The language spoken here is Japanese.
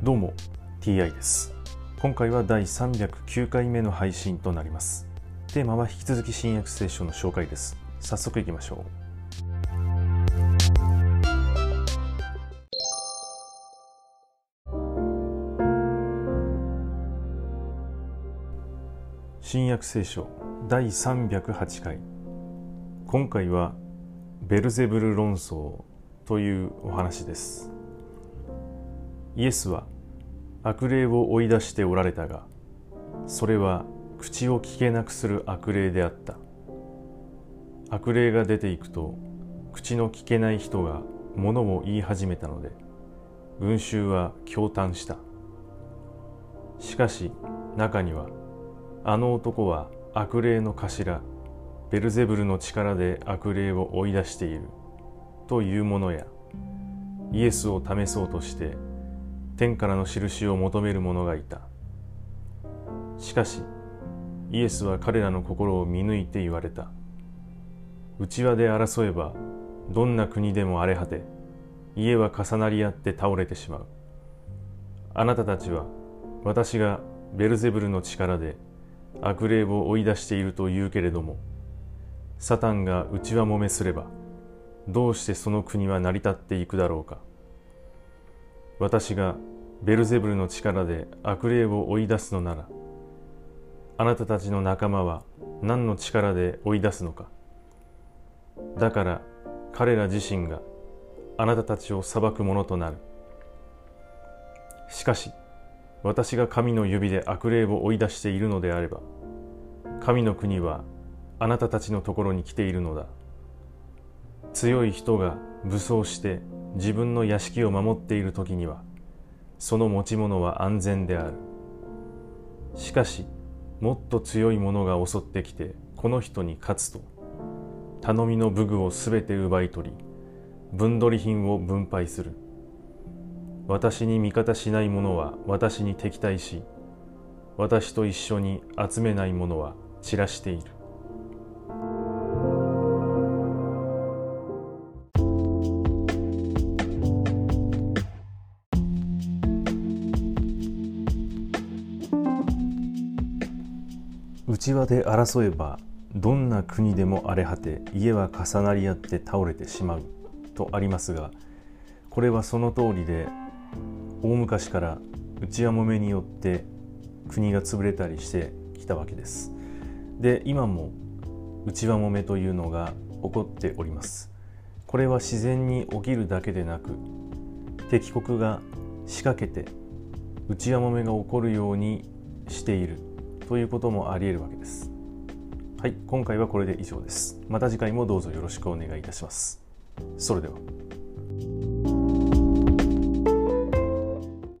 どうも TI です。今回は第309回目の配信となります。テーマは引き続き新約聖書の紹介です。早速いきましょう。新約聖書第308回。今回はベルゼブル論争というお話です。イエスは悪霊を追い出しておられたがそれは口を聞けなくする悪霊であった。悪霊が出ていくと口の聞けない人が物を言い始めたので群衆は驚嘆した。しかし中にはあの男は悪霊の頭ベルゼブルの力で悪霊を追い出しているというものやイエスを試そうとして天からの印を求める者がいた。しかしイエスは彼らの心を見抜いて言われた。内輪で争えばどんな国でも荒れ果て家は重なり合って倒れてしまう。あなたたちは私がベルゼブルの力で悪霊を追い出していると言うけれどもサタンが内輪もめすればどうしてその国は成り立っていくだろうか。私がベルゼブルの力で悪霊を追い出すのならあなたたちの仲間は何の力で追い出すのか。だから彼ら自身があなたたちを裁くものとなる。しかし私が神の指で悪霊を追い出しているのであれば神の国はあなたたちのところに来ているのだ。強い人が武装して自分の屋敷を守っている時にはその持ち物は安全である。しかしもっと強い者が襲ってきてこの人に勝つと頼みの武具をすべて奪い取り分取り品を分配する。私に味方しない者は私に敵対し私と一緒に集めない者は散らしている。内輪で争えばどんな国でも荒れ果て家は重なり合って倒れてしまうとありますがこれはその通りで大昔から内輪もめによって国が潰れたりしてきたわけです。で今も内輪もめというのが起こっております。これは自然に起きるだけでなく敵国が仕掛けて内輪もめが起こるようにしている。ということもあり得るわけです。はい、今回はこれで以上です。また次回もどうぞよろしくお願いいたします。それでは。